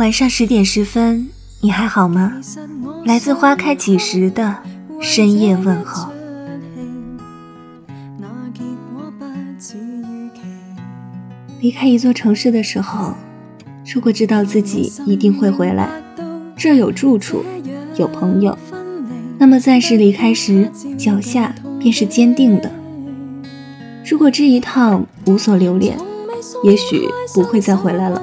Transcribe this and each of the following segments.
晚上十点十分，你还好吗？来自花开几时的深夜问候。离开一座城市的时候，如果知道自己一定会回来，这有住处，有朋友，那么暂时离开时，脚下便是坚定的。如果这一趟无所留恋，也许不会再回来了。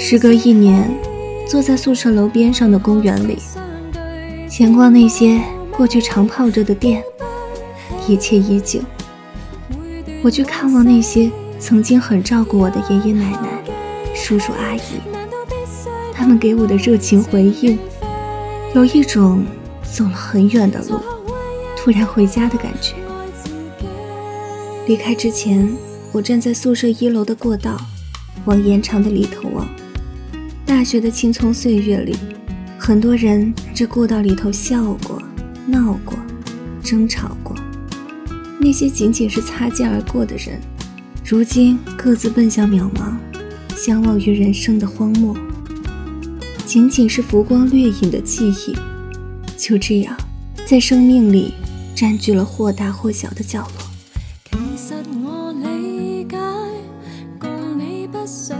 时隔一年。坐在宿舍楼边上的公园里，闲逛那些过去常泡着的店，一切依旧。我去看望那些曾经很照顾我的爷爷奶奶、叔叔阿姨，他们给我的热情回应，有一种走了很远的路，突然回家的感觉。离开之前，我站在宿舍一楼的过道，往延长的里头望。大学的青葱岁月里，很多人这过道里头笑过、闹过、争吵过。那些仅仅是擦肩而过的人，如今各自奔向渺茫，相忘于人生的荒漠。仅仅是浮光掠影的记忆，就这样在生命里占据了或大或小的角落。其实我理解，共你不想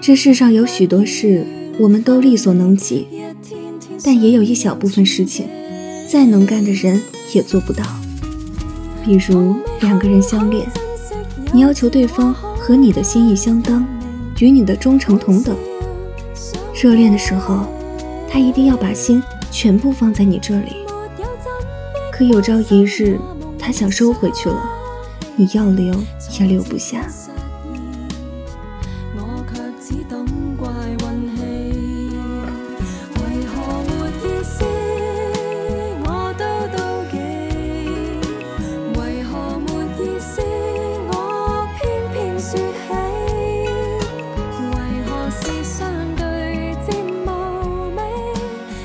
这世上有许多事，我们都力所能及，但也有一小部分事情，再能干的人也做不到。比如两个人相恋，你要求对方和你的心意相当，与你的忠诚同等。热恋的时候，他一定要把心全部放在你这里，可有朝一日，他想收回去了，你要留也留不下。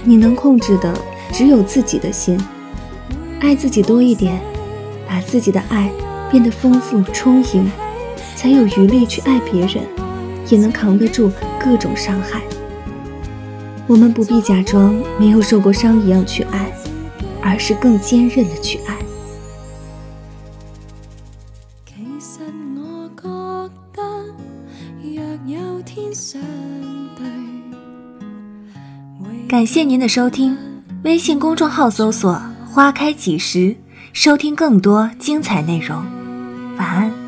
你能控制的只有自己的心，爱自己多一点，把自己的爱变得丰富充盈，才有余力去爱别人，也能扛得住各种伤害。我们不必假装没有受过伤一样去爱，而是更坚韧的去爱。其实我觉得，若有天相对。感谢您的收听，微信公众号搜索“花开几时”，收听更多精彩内容。晚安。